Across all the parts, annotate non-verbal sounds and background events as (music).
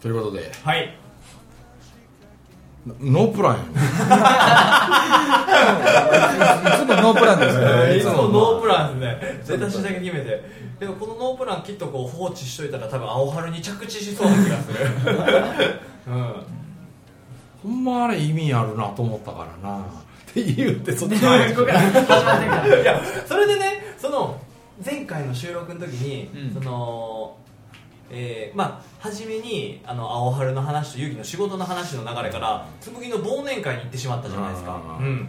ということで。はい。ノープランやね。いつもノープランですね。い。つも。ノープランですね。出だしだけ決めて。でもこのノープランきっとこう放置しといたら多分青春に着地しそうな気がする。(laughs) うん。ほんまあれ意味あるなと思ったからな。って言ってそっち。す。ここから始まってるから。いやそれでねその前回の収録の時に、うん。そのえーまあ初めにあの青春の話と勇気の仕事の話の流れから紬の忘年会に行ってしまったじゃないですか。うんうん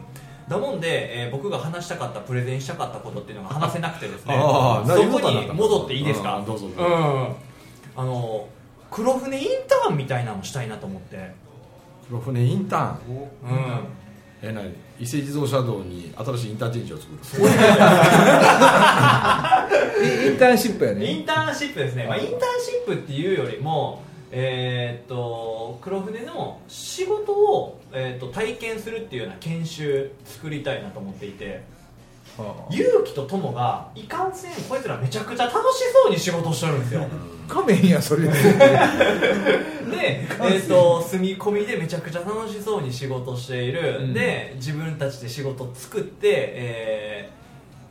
だもんで、えー僕が話したかったプレゼンしたかったことっていうのが話せなくてですね。ああそこに戻っていいですか？どうぞどうぞ。うん。あの黒船インターンみたいなのをしたいなと思って。黒船インターン？うんえなに伊勢自動車道に新しいインターチェンジを作る。(laughs) インターンシップやイねンターンシップですね、まあ、インターンシップっていうよりも、えーっと黒船の仕事を、えーっと体験するっていうような研修作りたいなと思っていて勇気と友がいかんせんこいつらめちゃくちゃ楽しそうに仕事してるんですよ仮面やそれで、(laughs) えー、と住み込みでめちゃくちゃ楽しそうに仕事している、うん。で自分たちで仕事を作って、えー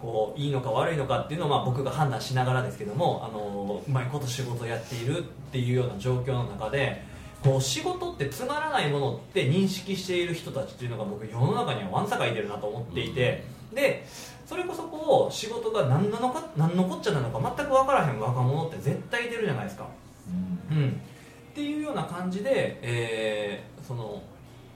こういいのか悪いのかっていうのをまあ僕が判断しながらですけども、あのうまいこと仕事をやっているっていうような状況の中でこう仕事ってつまらないものって認識している人たちっていうのが僕世の中にはわんさかいてるなと思っていて、でそれこそこう仕事が何なのか何のこっちゃなのか全く分からへん若者って絶対いてるじゃないですか。うん、っていうような感じで、えーその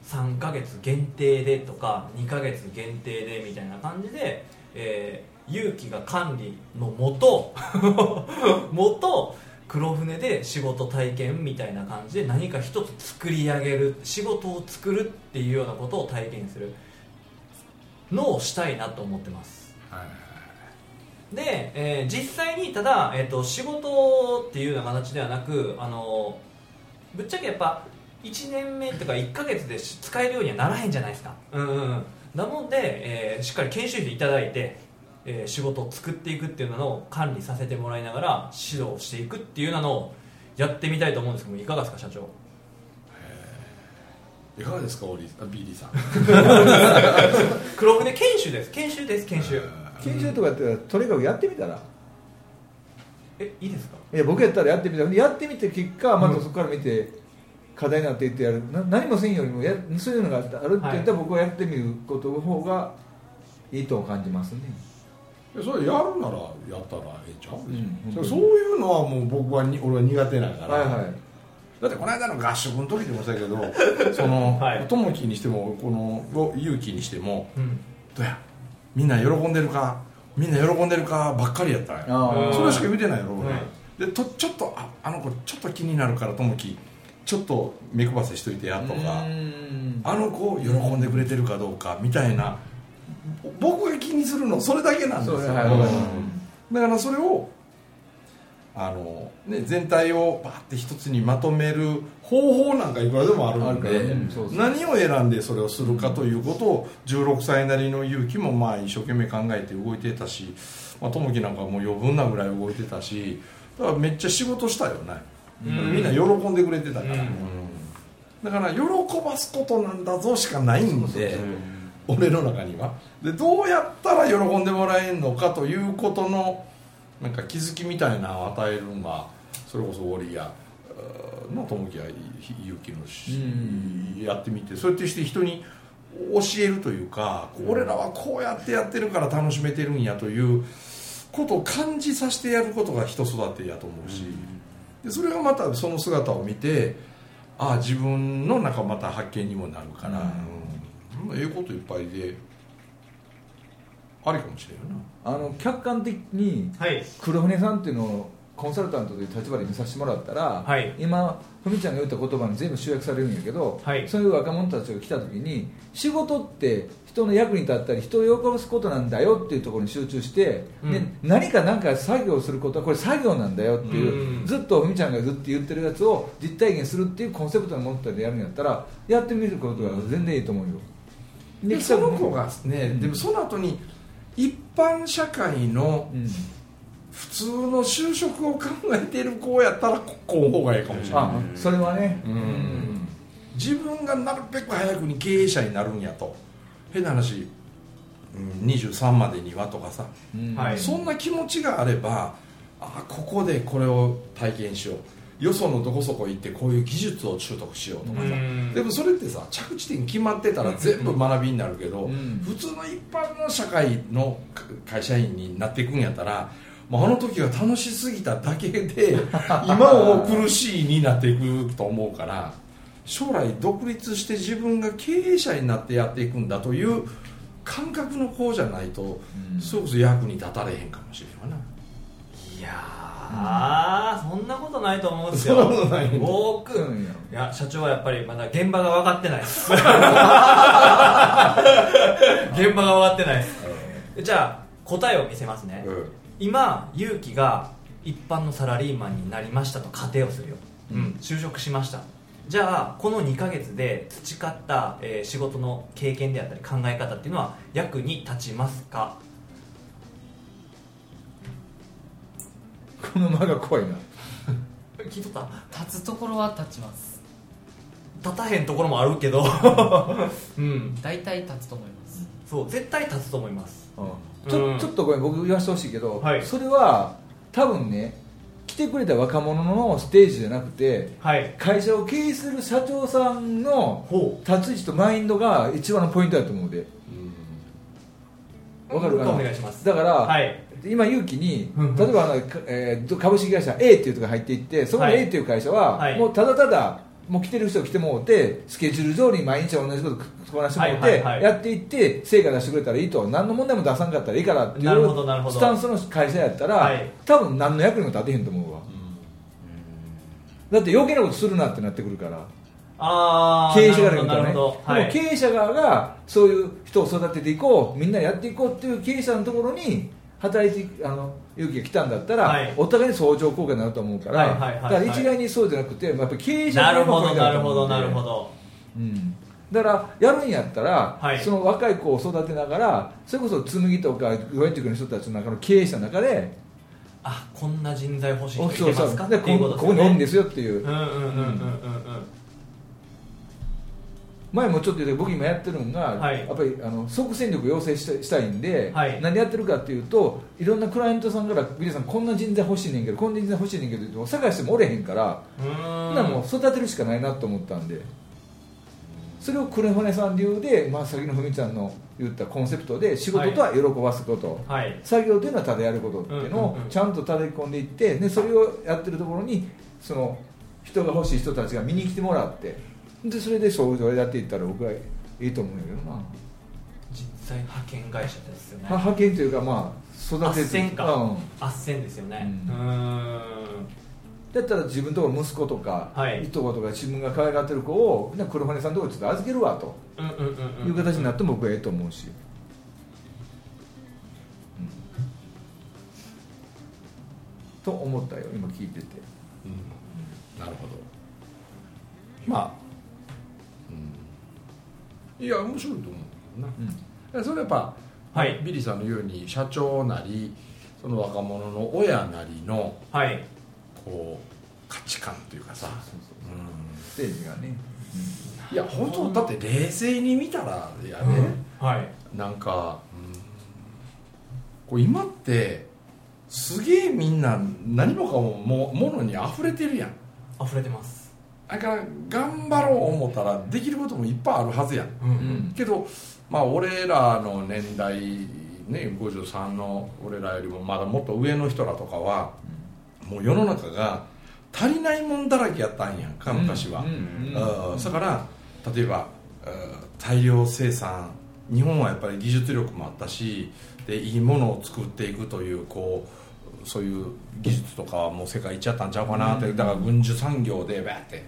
3ヶ月限定でとか2ヶ月限定でみたいな感じで、えー勇気が管理のもと (laughs) もと黒船で仕事体験みたいな感じで何か一つ作り上げる仕事を作るっていうようなことを体験するのをしたいなと思ってますで、えー実際にただ、えー、と仕事っていうような形ではなくあのぶっちゃけやっぱ1年目とか1ヶ月でし使えるようにはならへんじゃないですか。うんうんうん。なので、えーしっかり研修費いただいて、えー仕事を作っていくっていうのを管理させてもらいながら指導していくっていうのをやってみたいと思うんですけどもいかがですか社長？いかがですかオリあビリーさん。(laughs) 黒船研修です。研修です研修研修とかやったらとにかくやってみたら。えいいですか？いや僕やったらやってみたらやってみて結果またそこから見て課題になっていってやる。な何もせんよりもやそういうのがあるって言ったら僕はやってみることの方がいいと感じますね。いやそれやるならやったらええちゃう、んそそういうのはもう僕はに俺は苦手だから、はいはい。だってこの間の合宿の時でもそうやけどそのはい。友樹にしてもこの勇気にしてもうん。どうやみんな喜んでるかみんな喜んでるかばっかりやったそれしか言うてないやろ、俺。はいでとちょっとああの子ちょっと気になるから友樹ちょっと目配せしといてやとかうん。あの子喜んでくれてるかどうかみたいな僕が気にするのそれだけなんですよ、だからそれをあの、ね、全体をバーって一つにまとめる方法なんかいくらでもあるんでね。何を選んでそれをするかということを16歳なりの勇気もまあ一生懸命考えて動いてたし、まあ、友樹なんかもう余分なぐらい動いてたしだからめっちゃ仕事したよね、うん。みんな喜んでくれてたから、うん。うんだから喜ばすことなんだぞしかないんで俺の中には。でどうやったら喜んでもらえるのかということのなんか気づきみたいなのを与えるのがそれこそウォリアーの友樹や勇気のし、やってみてそうやってして人に教えるというか、俺らはこうやってやってるから楽しめてるんやということを感じさせてやることが人育てやと思うし、でそれがまたその姿を見てああ自分の中また発見にもなるから、うん。ええこといっぱいでありかもしれんよな。あの客観的にはい。黒船さんっていうのをコンサルタントという立場で見させてもらったら、はい。今ふみちゃんが言った言葉に全部集約されるんやけど、はい。そういう若者たちが来た時に仕事って人の役に立ったり人を喜ばすことなんだよっていうところに集中して、うん。で何か何か作業することはこれ作業なんだよっていう、うん。ずっとふみちゃんがずっと言ってるやつを実体現するっていうコンセプトのものでやるんやったらやってみることが全然いいと思うよ。でその子がね、うんでもその後に一般社会のうん。普通の就職を考えている子やったらここの方がいいかもしれない、あそれはね、うん。自分がなるべく早くに経営者になるんやと。変な話、うん、23までにはとかさ、うん。はい。そんな気持ちがあればあここでこれを体験しようよそのどこそこ行ってこういう技術を習得しようとかさ、うん。でもそれってさ着地点決まってたら全部学びになるけど、うん。普通の一般の社会の会社員になっていくんやったらもうあの時が楽しすぎただけで (laughs) 今を苦しいになっていくと思うから将来独立して自分が経営者になってやっていくんだという感覚の子じゃないと、うん。それこそ役に立たれへんかもしれんわな。いやー、そんなことないと思うんですよ。そんなことない僕うん。いや社長はやっぱりまだ現場が分かってない。で (laughs) す現場が分かってない。ですじゃあ答えを見せますね、うん。今勇気が一般のサラリーマンになりましたと仮定をするよ、うん、就職しました。じゃあこの2ヶ月で培った、えー仕事の経験であったり考え方っていうのは役に立ちますか？この間が怖いな。聞いとった？立つところは立ちます。立たへんところもあるけど。(laughs) うん。大体立つと思います。そう絶対立つと思います。ちょうん。ちょっとごめん僕言わせてほしいけど、はい。それは多分ね来てくれた若者のステージじゃなくてはい。会社を経営する社長さんのほ立ち位置とマインドが一番のポイントだと思うで。わかるかな？お願いします。だから、はい今勇気にうん例えばあの、かえー株式会社 A っていうところに入っていってそこのはい。A っていう会社は、はい。もうただただもう来てる人来てもうてスケジュール通りに毎日同じことこなしてもらって、はいはいはい。やっていって成果出してくれたらいいと。何の問題も出さんかったらいいからっていなるほどなるほど。うスタンスの会社やったら、はい。多分何の役にも立てへんと思うわ。だって余計なことするなってなってくるから。ああ経営者ね、はいでも経営者側がそういう人を育てていこうみんなやっていこうっていう経営者のところに働いてあの勇気が来たんだったら、はい。お互いに相乗効果になると思うから、はいはいはいはい。だから一概にそうじゃなくてやっぱり経営者のポイントなるほどだと思うんで。なるほどうん。だからやるんやったら、はい。その若い子を育てながらそれこそ紬とか上塾の人たちの中の経営者の中であこんな人材欲しいお人いてますかってでいうこことここにおるんでですよっていう。うんうんうんうんうんうん前もちょっと言って僕今やってるのが、はい。やっぱりあの即戦力を要請したしたいんで、はい。何やってるかっていうといろんなクライアントさんから「ビリーさんこんな人材欲しいねんけどこんな人材欲しいねんけど」って探してもおれへんから、ほん。ならもう育てるしかないなと思ったんでそれをクレファネさん流で、まあ、先のふみちゃんの言ったコンセプトで仕事とは喜ばすこと、はい。作業というのはただやることっていうのをちゃんと叩き込んでいってでそれをやってるところにその人が欲しい人たちが見に来てもらってでそれでそういうやっていったら僕はいいと思うんだけどな、実際派遣会社ですよね。は派遣というかまあ育斡てて旋か。うん。斡旋ですよね。ううん。だったら自分とこの息子とか、はい。いとことか自分が可愛がってる子をな黒羽さんのとこちょっと預けるわと。うんうんうんうんいう形になっても僕はええと思うし、うん。と思ったよ今聞いてて。うん。なるほど。まあ、うん、いや面白いと思うんだけどな。うん。それはやっぱ、はい。ビリーさんのように社長なりその若者の親なりのはい。こう価値観というかさ、ステージがね、いや本当だって冷静に見たらやね、はい。なんか、うん。こう今ってすげえみんな何もかももものに溢れてるやん。溢れてますだから頑張ろう思ったらできることもいっぱいあるはずやん。ううん。けどまあ俺らの年代ね53の俺らよりもまだもっと上の人らとかはもう世の中が足りないもんだらけやったんやんか昔は、だから例えばうん大量生産。日本はやっぱり技術力もあったしでいいものを作っていくというこうそういう技術とかはもう世界行っちゃったんちゃうかなって、だから軍需産業でバーって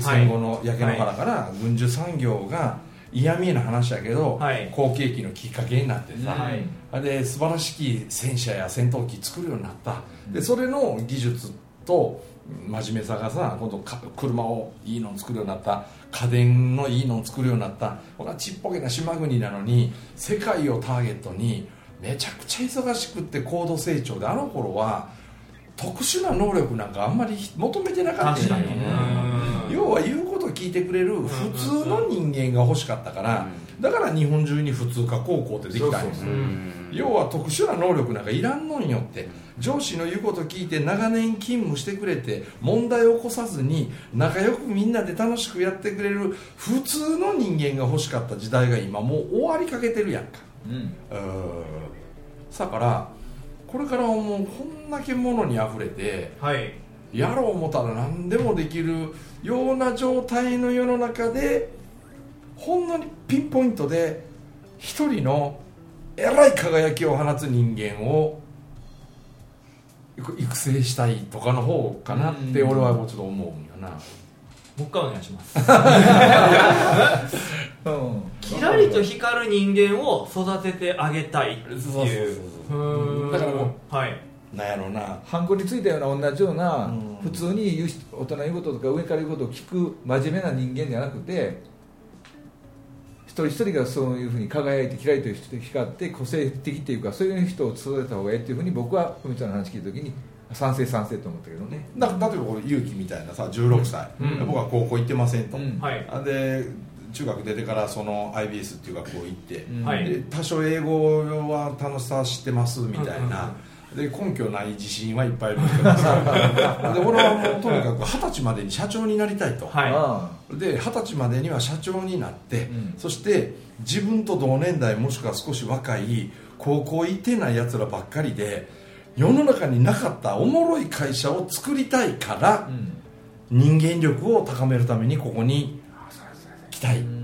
戦後の焼け野原から軍需産業が嫌味な話やけど、はい。好景気のきっかけになってさ、はい。あれで素晴らしき戦車や戦闘機作るようになった。でそれの技術と真面目さがさ今度か車をいいのを作るようになった。家電のいいのを作るようになった。こんなちっぽけな島国なのに世界をターゲットにめちゃくちゃ忙しくって高度成長であの頃は特殊な能力なんかあんまり求めてなかったんだ要は言うことを聞いてくれる普通の人間が欲しかったからだから日本中に普通科高校ってできたんですよ要は特殊な能力なんかいらんのんよって。上司の言うこと聞いて長年勤務してくれて問題を起こさずに仲良くみんなで楽しくやってくれる普通の人間が欲しかった時代が今もう終わりかけてるやんかうん。うーん。だからこれからはもうこんだけものにあふれてはい。やろう思ったら何でもできるような状態の世の中でほんのにピンポイントで一人のえらい輝きを放つ人間を育成したいとかの方かなって俺はもうちょっと思うんよなもう一回お願いします。うん。キラリと光る人間を育ててあげたいっていう。そうそうそうそうーん。だからもはい。なんやろうな。ハンコについたような同じような、うん。普通に言う人大人の言うこととか上から言うことを聞く真面目な人間じゃなくて一人一人がそういうふうに輝いてキラリと光って個性的っていうかそういう人を育てた方がいいっていうふうに僕は文ちゃんの話聞いた時に賛成賛成と思ったけどね。だ例えばこれ勇気みたいなさ16歳、うん。僕は高校行ってませんと、うん。はい。あで中学出てからその IBS っていう学校行って、うん。多少英語は楽しさ知ってますみたいな、で根拠ない自信はいっぱいいるけどさで俺はもうとにかく二十歳までに社長になりたいと、はい。あで二十歳までには社長になって、うん。そして自分と同年代もしくは少し若い高校行ってないやつらばっかりで世の中になかったおもろい会社を作りたいから人間力を高めるためにここに来たい、うん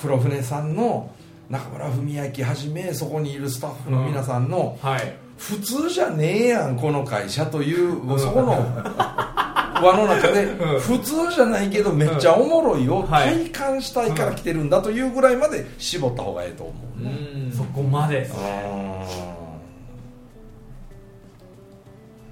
黒船さんの中村文明はじめそこにいるスタッフの皆さんの、はい。普通じゃねえやんこの会社という、そこの (laughs) 輪の中で、うん。普通じゃないけどめっちゃおもろいをはい。体感したいから来てるんだというぐらいまで絞った方がいいと思う、うん。そこまで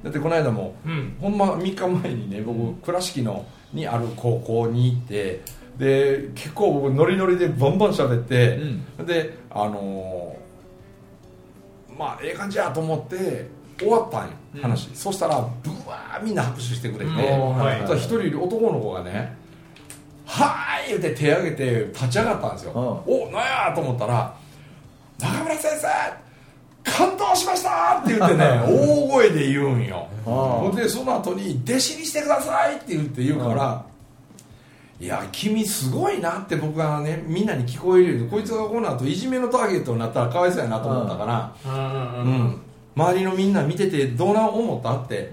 だってこの間もうん。ほんま3日前にね僕倉敷のにある高校に行ってで結構僕ノリノリでバンバン喋って、であのーまあええ感じやと思って終わったんようん。話、そしたらブワーみんな拍手してくれて、うん。はい。そしたら一人男の子がね「はーい!」言って手挙げて立ち上がったんですよ、おなんやと思ったら「中村先生感動しました!」って言ってね (laughs) 大声で言うんよ。あほんでその後に「弟子にしてください!」って言って言うから、いや君すごいなって僕はねみんなに聞こえるよこいつがこの後いじめのターゲットになったらかわいそうやなと思ったから、うん。うん。ううんん周りのみんな見ててどうな思ったって、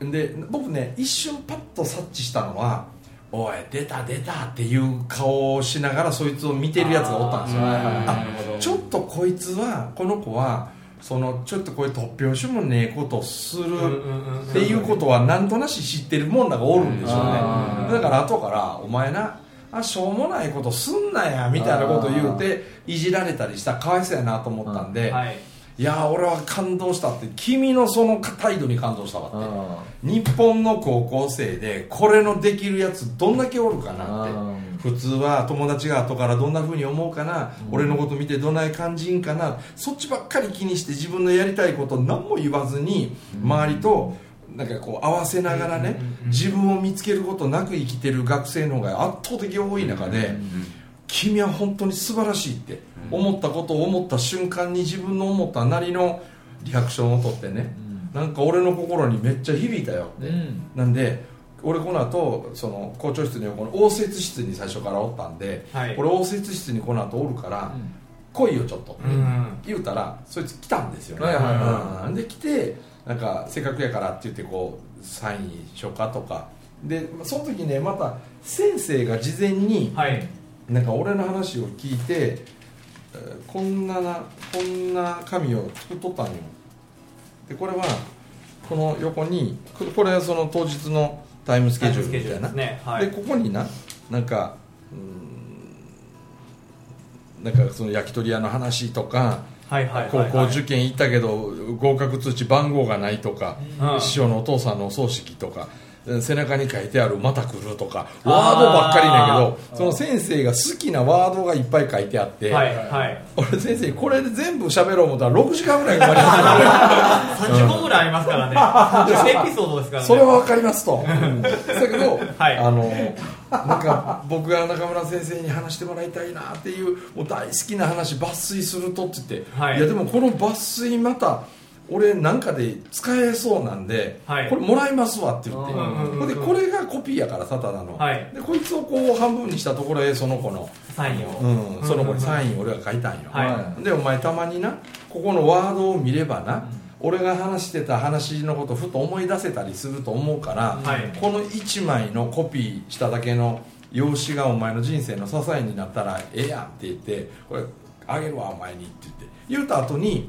で僕ね一瞬パッと察知したのは「おい出た出た」っていう顔をしながらそいつを見てるやつがおったんですよ。あちょっとこいつはこの子はそのちょっとこういう突拍子もねえことするっていうことはなんとなし知ってるもんだがおるんでしょうね。あだから後から「お前なあしょうもないことすんなや」みたいなこと言うていじられたりした。らかわいそうやなと思ったんで、はいいや俺は感動したって君のその態度に感動したわって。あ日本の高校生でこれのできるやつどんだけおるかなって。あ普通は友達が後からどんな風に思うかな、俺のこと見てどない感じんかな。そっちばっかり気にして自分のやりたいこと何も言わずに周りとなんかこう合わせながらねうん。うん。うん。自分を見つけることなく生きてる学生の方が圧倒的多い中で君は本当に素晴らしいって思ったことを思った瞬間に自分の思ったなりのリアクションをとってね。なんか俺の心にめっちゃ響いたよって。うん。なんで俺この後その校長室の横の応接室に最初からおったんで、はい。俺応接室にこの後おるから、来いよちょっとってうん。言うたらそいつ来たんですよね、はいはいはうん。で来てなんかせっかくやからって言ってこうサインしようかとか。でその時ねまた先生が事前にはいなんか俺の話を聞いてえーこんななこんな紙を作っとったんよ。でこれはこの横にここれはその当日のタイムスケジュールみたいな。ですね。はい。でここにななんかうーんなんかその焼き鳥屋の話とか高校受験行ったけど合格通知番号がないとか、うん。師匠のお父さんのお葬式とか背中に書いてある「また来る」とかワードばっかりだけどその先生が好きなワードがいっぱい書いてあって、はいはい。俺先生これで全部喋ろう思ったら6時間ぐらいかかりますよね30本 (laughs) ぐらいありますからね。エピソードですからね。それは分かりますと、だけど、はい。あのなんか僕が中村先生に話してもらいたいなっていうもう大好きな話抜粋するとって言って、はいやでもこの抜粋また俺なんかで使えそうなんで、はい。これもらいますわって言って、うんうんでこれがコピーやからサタダの、はい。でこいつをこう半分にしたところへその子の、サインを。うん、その子にサイン俺が書いたんよ、はい。でお前たまになここのワードを見ればな、俺が話してた話のことふと思い出せたりすると思うから、はい。この1枚のコピーしただけの用紙がお前の人生の支えになったらええやんって言ってこれあげるわお前にって言って。言った後に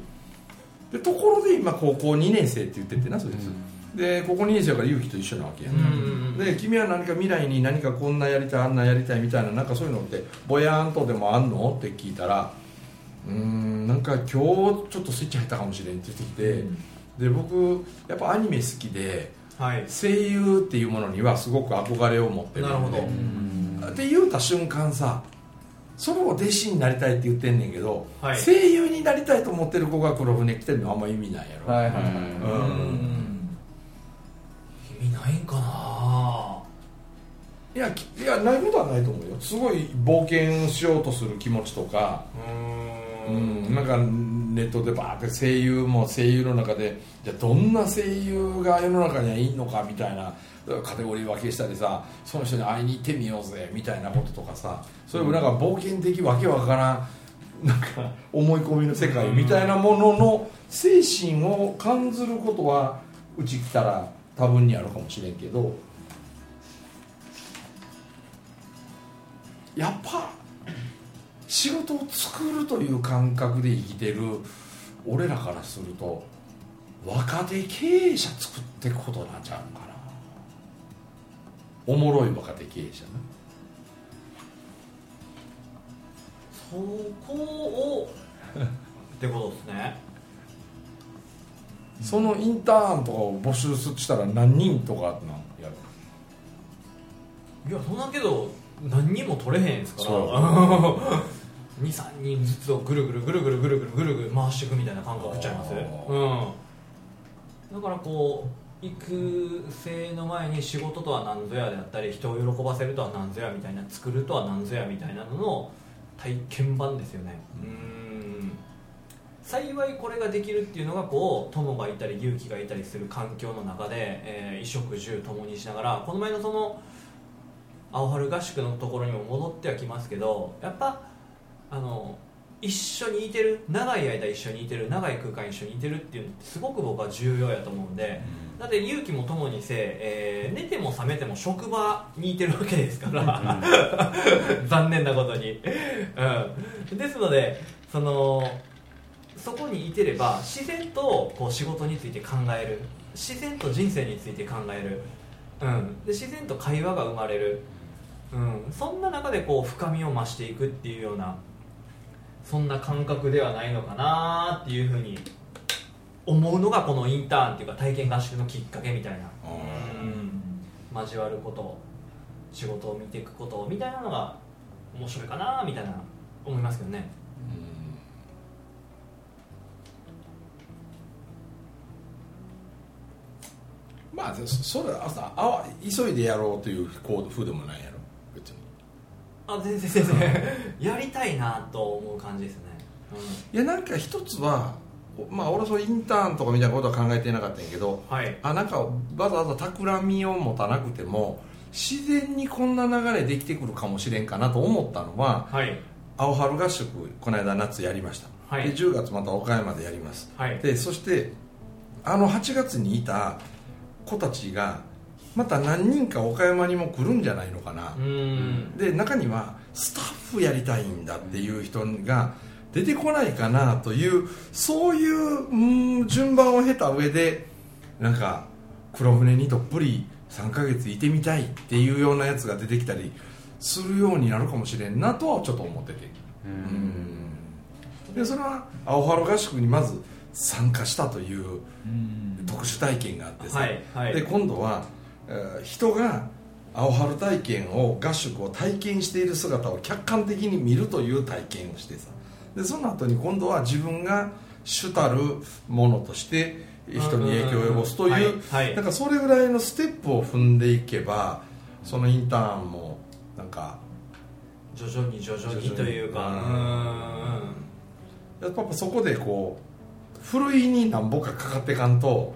でところで今高校2年生って言っててなそいつ、で高校2年生やから勇気と一緒なわけやん、うんうんうん。で君は何か未来に何かこんなやりたいあんなやりたいみたいななんかそういうのってぼやーんとでもあんの？って聞いたらうーんなんか今日ちょっとスイッチ入ったかもしれんって言ってきて、で僕やっぱアニメ好きではい。声優っていうものにはすごく憧れを持ってるなるほど。でって言うた瞬間さその子弟子になりたいって言ってんねんけど、はい。声優になりたいと思ってる子が黒船来てるのはあんま意味ないやろ、はいはいはいうん。意味ないんかな。いやきいやないことはないと思うよ。すごい冒険しようとする気持ちとか、ううん、なんかネットでバーって声優も声優の中でじゃどんな声優が世の中にはいいのかみたいなカテゴリー分けしたりさその人に会いに行ってみようぜみたいなこととかさそういうなんか冒険的わけわからんなんか思い込みの世界みたいなものの精神を感じることはうち来たら多分にあるかもしれんけどやっぱ仕事を作るという感覚で生きてる俺らからすると若手経営者作っていくことなんちゃうかな。おもろい若手経営者ね。そこをってことですね。そのインターンとかを募集したら何人とかなんやるいやそんなけど何人も取れへんすから。そ23人ずつをぐるぐるぐるぐるぐるぐるぐるぐる回していくみたいな感覚ちゃいます？あうんだからこう育成の前に仕事とは何ぞやであったり人を喜ばせるとは何ぞやみたいな作るとは何ぞやみたいなのの体験版ですよね。うん。幸いこれができるっていうのがこう友がいたり勇気がいたりする環境の中で、えー、衣食住共にしながらこの前のその青春合宿のところにも戻ってはきますけどやっぱあの一緒にいてる長い間一緒にいてる長い空間一緒にいてるっていうのってすごく僕は重要やと思うんで、だって勇気も友にせ、えー寝ても覚めても職場にいてるわけですから、残念なことに、うん、ですのでそのそこにいてれば自然とこう仕事について考える。自然と人生について考える、うん、で自然と会話が生まれる、うん、そんな中でこう深みを増していくっていうようなそんな感覚ではないのかなっていうふうに思うのがこのインターンっていうか体験合宿のきっかけみたいな、うん、交わること仕事を見ていくことみたいなのが面白いかなみたいな思いますけどね。まあそそれは朝急いでやろうという風でもないやろあ全然全然。やりたいなと思う感じですね、いやなんか一つはまあ俺はそうインターンとかみたいなことは考えてなかったんやけどうん、はい。あなんかわざわざ企みを持たなくても自然にこんな流れできてくるかもしれんかなと思ったのははい。青春合宿この間夏やりました、はい。で10月また岡山でやります。はい。でそしてあの8月にいた子たちがまた何人か岡山にも来るんじゃないのかな。う、ん。で中にはスタッフやりたいんだっていう人が出てこないかなというそういううん順番を経た上でなんか黒船にどっぷり3ヶ月いてみたいっていうようなやつが出てきたりするようになるかもしれんなとはちょっと思ってて。うん。でそれは青春合宿にまず参加したといううん。特殊体験があってさ、はいはい。で今度は、えー人が青春体験を合宿を体験している姿を客観的に見るという体験をしてさ。でその後に今度は自分が主たるものとして人に影響を及ぼすという,、なんかそれぐらいのステップを踏んでいけばそのインターンもなんか徐々に徐々にというか。やっぱそこでこうふるいになんぼかかかっていかんと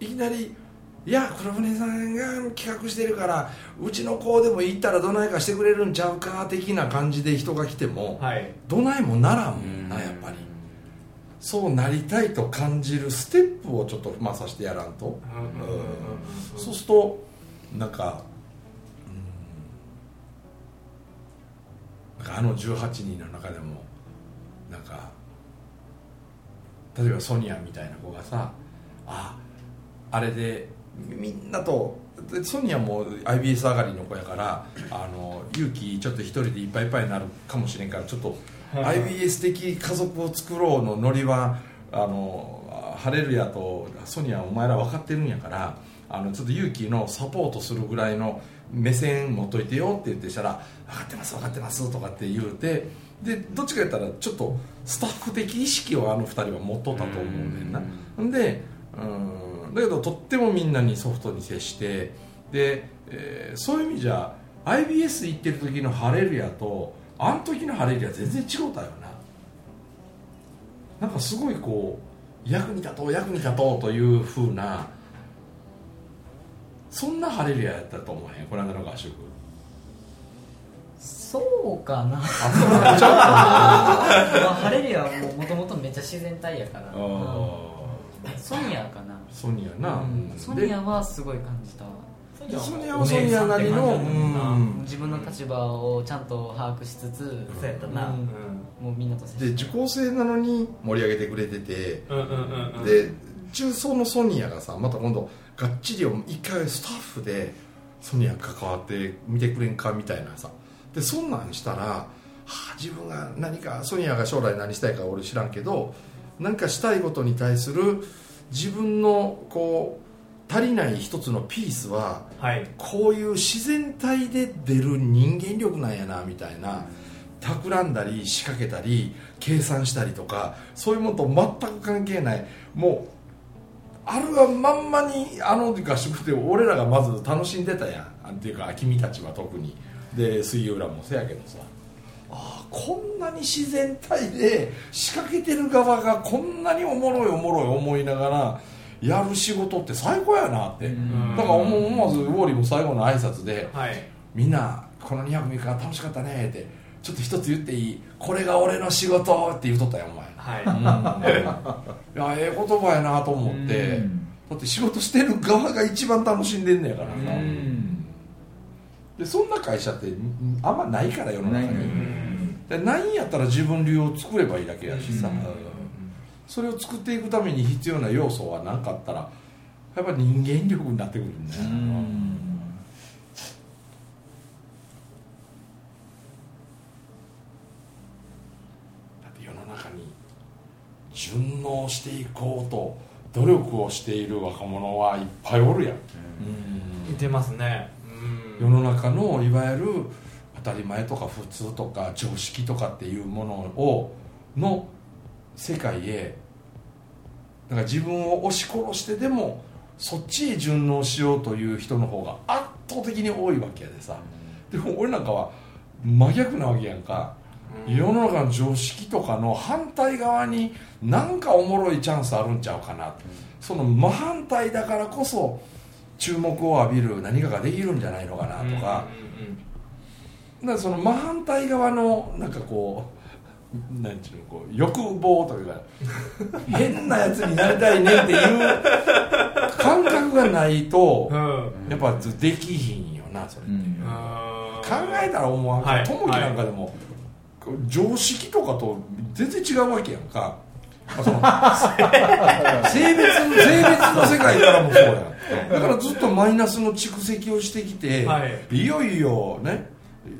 いきなり「いや黒船さんが企画してるからうちの子でも行ったらどないかしてくれるんちゃうか」的な感じで人が来ても、はい。どないもならんもん。なやっぱり。そうなりたいと感じるステップをちょっとまあさしてやらんと、そうするとなんかうん。なんかあの18人の中でもなんか例えばソニアみたいな子がさああれでみんなとでソニアも IBS 上がりの子やからあの勇気ちょっと一人でいっぱいいっぱいになるかもしれんからちょっと IBS 的家族を作ろうのノリはあのハレルヤとソニアお前ら分かってるんやからあのちょっと勇気のサポートするぐらいの目線持っといてよって言ってしたら分かってます分かってますとかって言うてでどっちか言ったらちょっとスタッフ的意識をあの二人は持っとったと思うねんな。ほん。でうんだけどとってもみんなにソフトに接してで、えーそういう意味じゃ IBS 行ってる時のハレルヤとあの時のハレルヤ全然違うたよな。なんかすごいこう役に立とう役に立とうというふうなそんなハレルヤやったと思うへんこの間の合宿そうかな。(laughs) まあハレルヤはもともとめっちゃ自然体やから。うんソニアかな。ーソニアな、ソニアはすごい感じたソニアはソニアなりの、うん。自分の立場をちゃんと把握しつつそうやったな。もうみんなと接で受講生なのに盛り上げてくれてて、うんうんうんうんで中層のソニアがさまた今度がっちり一回スタッフでソニア関わって見てくれんかみたいなさ。でそんなんしたら、はあ、自分が何かソニアが将来何したいか俺知らんけど何かしたいことに対する自分のこう足りない一つのピースははい。こういう自然体で出る人間力なんやなみたいな企んだり仕掛けたり計算したりとかそういうものと全く関係ない。もうあるがまんまにあの合宿で俺らがまず楽しんでたやん。あっていうか君たちは特に。で水泳浦もせやけどさああこんなに自然体で仕掛けてる側がこんなにおもろいおもろい思いながらやる仕事って最高やなって、ん。だから思思わずウォーリーも最後の挨拶ではい。みんなこの2泊3日楽しかったねってちょっと一つ言っていいこれが俺の仕事って言うとったよお前。はい。いやええ言葉やなと思って、うん。だって仕事してる側が一番楽しんでんねやからさ、うんでそんな会社ってんあんまないから世の中に。ないん。やったら自分流を作ればいいだけやしさ、うん。それを作っていくために必要な要素は何かあったらやっぱ人間力になってくるんだよ、うん。だって世の中に順応していこうと努力をしている若者はいっぱいおるやん、似てますね世の中のいわゆる当たり前とか普通とか常識とかっていうものをの世界へだか自分を押し殺してでもそっちへ順応しようという人の方が圧倒的に多いわけやでさ。でも俺なんかは真逆なわけやんか。世の中の常識とかの反対側に何かおもろいチャンスあるんちゃうかな。その真反対だからこそ注目を浴びる何かができるんじゃないのかなとか,、だからその真反対側のなんかこうなんていうのこう欲望というか (laughs) 変なやつになりたいねっていう感覚がないとうん。やっぱできひんよなそれって。う。ん。考えたら思わんけはい。ど友樹なんかでも、常識とかと全然違うわけやんか (laughs) 性別性別の世界からもそうやん。だからずっとマイナスの蓄積をしてきて、はい。いよいよね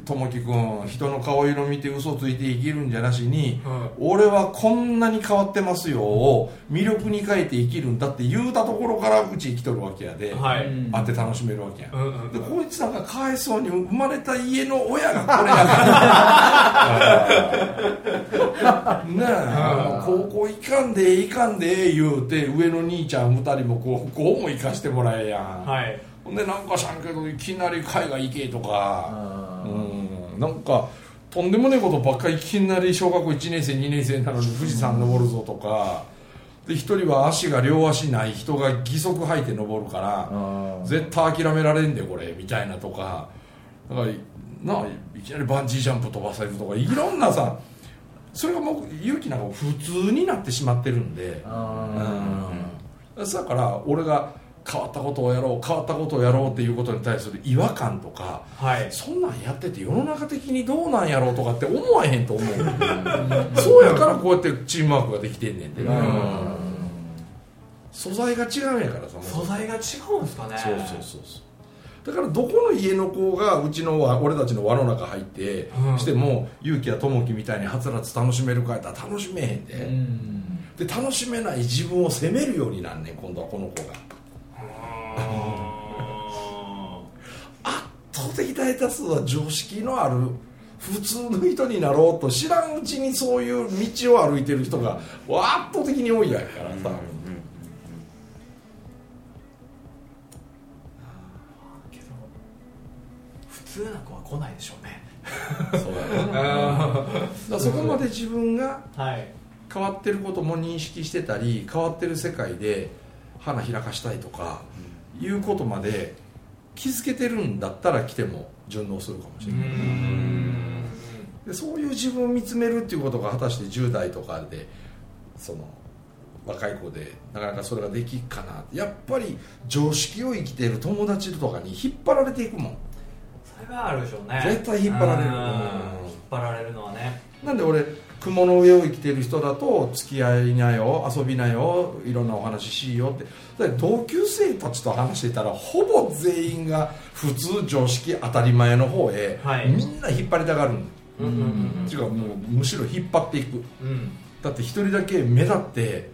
友樹君人の顔色見て嘘ついて生きるんじゃなしに、はい。俺はこんなに変わってますよを魅力に変えて生きるんだって言うたところからうち生きとるわけやで、はい、うん会って楽しめるわけやん、うんうんでこいつなんかかわいそうに生まれた家の親がこれやから。(laughs) ねえ高校行かんで行かんで言うて上の兄ちゃん2人もこうこうも行かしてもらえやん、はい。ほんでなんかしゃんけどいきなり海外行けとか。あうん。なんかとんでもねえことばっかりいきなり小学校1年生2年生なのに富士山登るぞとかで一人は足が両足ない人が義足履いて登るからあ絶対諦められんでこれみたいなとか。だからなあいきなりバンジージャンプ飛ばされるとかいろんなさそれがもう勇気なんか普通になってしまってるんで。あうん。だから俺が変わったことをやろう変わったことをやろうっていうことに対する違和感とかはい。そんなんやってて世の中的にどうなんやろうとかって思わへんと思う。そうやからこうやってチームワークができてんねんで、うん。素材が違うんやからさ素材が違うんですかね。そうそうそうそう。だからどこの家の子がうちの輪俺たちの輪の中入って、うん。しても勇気や友樹みたいにはつらつ楽しめるかやったら楽しめへんで、ーうん。で楽しめない自分を責めるようになんねん今度はこの子が圧倒的大多数は常識のある普通の人になろうと知らんうちにそういう道を歩いてる人が圧倒的に多いやからさ、けど普通な子は来ないでしょうね。そうだからそこまで自分がはい。変わってることも認識してたり変わってる世界で花開かしたいとかいうことまで気づけてるんだったら来ても順応するかもしうれない、ん。でそういう自分を見つめるっていうことが果たして10代とかでその若い子でなかなかそれができっかな。やっぱり常識を生きている友達とかに引っ張られていくもん。それはあるでしょうね。絶対引っ張られる。引っ張られるのはね。なんで俺雲の上を生きてる人だと付き合いなよ遊びなよいろんなお話しようって。だって同級生たちと話してたらほぼ全員が普通常識当たり前の方へ、はい。みんな引っ張りたがるんうんうん違うもうむしろ引っ張っていく。うん。うんだって一人だけ目立って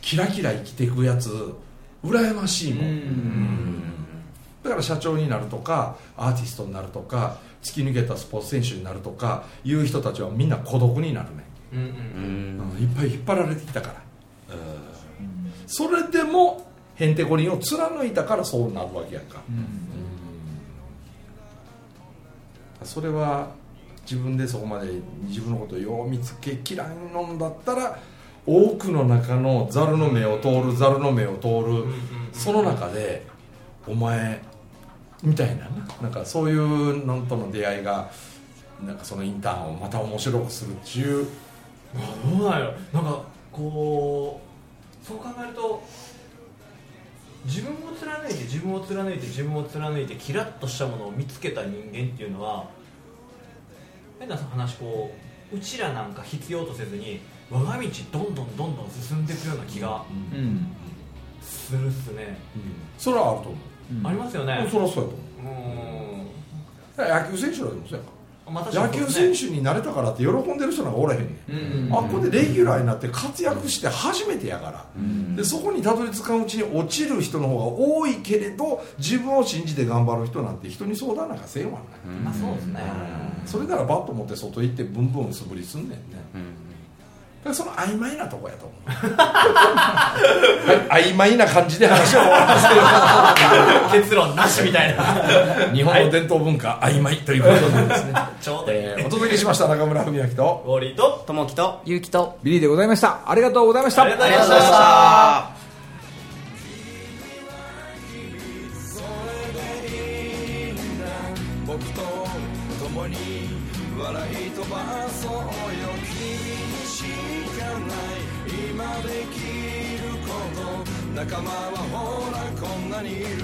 キラキラ生きていくやつ羨ましいもん、うん。だから社長になるとかアーティストになるとか突き抜けたスポーツ選手になるとかいう人たちはみんな孤独になるね、うんうんうん。いっぱい引っ張られてきたから、それでもへんてこりんを貫いたからそうなるわけやんか、それは自分でそこまで自分のことをよう見つけきらんのんだったら多くの中のザルの目を通るザルの目を通る、その中でお前みたいななんかそういうのとの出会いがなんかそのインターンをまた面白くするっていうどうなんやろなんかこうそう考えると自分を貫いて自分を貫いて自分を貫いてキラッとしたものを見つけた人間っていうのは変な話こううちらなんか必要とせずに我が道どんどんどんどん進んでいくような気がするっすね、うん。それはあると思う。ありますよね。う、それはそうやと野球選手らでもそうや。ま野球選手になれたからって喜んでる人なんかおらへんねん、うんうんあっこでレギュラーになって活躍して初めてやから、うん。でそこにたどり着かんうちに落ちる人の方が多いけれど自分を信じて頑張る人なんて人に相談なんかせんわな、まあそうですね、それならバット持って外行ってブンブン素振りすんねんね、だからその曖昧なとこやと思う。はい。曖昧な感じで話を。終わらせ結論なしみたいな。る日本の伝統文化、曖昧ということなんですね、ちょうどいい、えーお届けしました中村文昭と。ウォーリーと。ともきと。ゆうきと。ビリーでございました。ありがとうございました。ありがとうございました仲間はほらこんなにいる